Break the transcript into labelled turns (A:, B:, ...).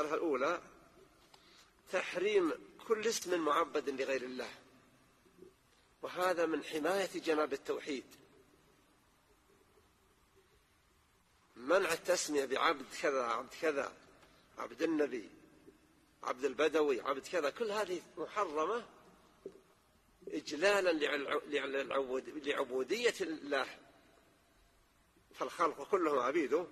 A: الأولى تحريم كل اسم معبد لغير الله. وهذا من حماية جناب التوحيد. منع التسمية بعبد كذا عبد كذا عبد النبي عبد البدوي عبد كذا. كل هذه محرمة إجلالا لعبودية الله. فالخلق كلهم عبيده.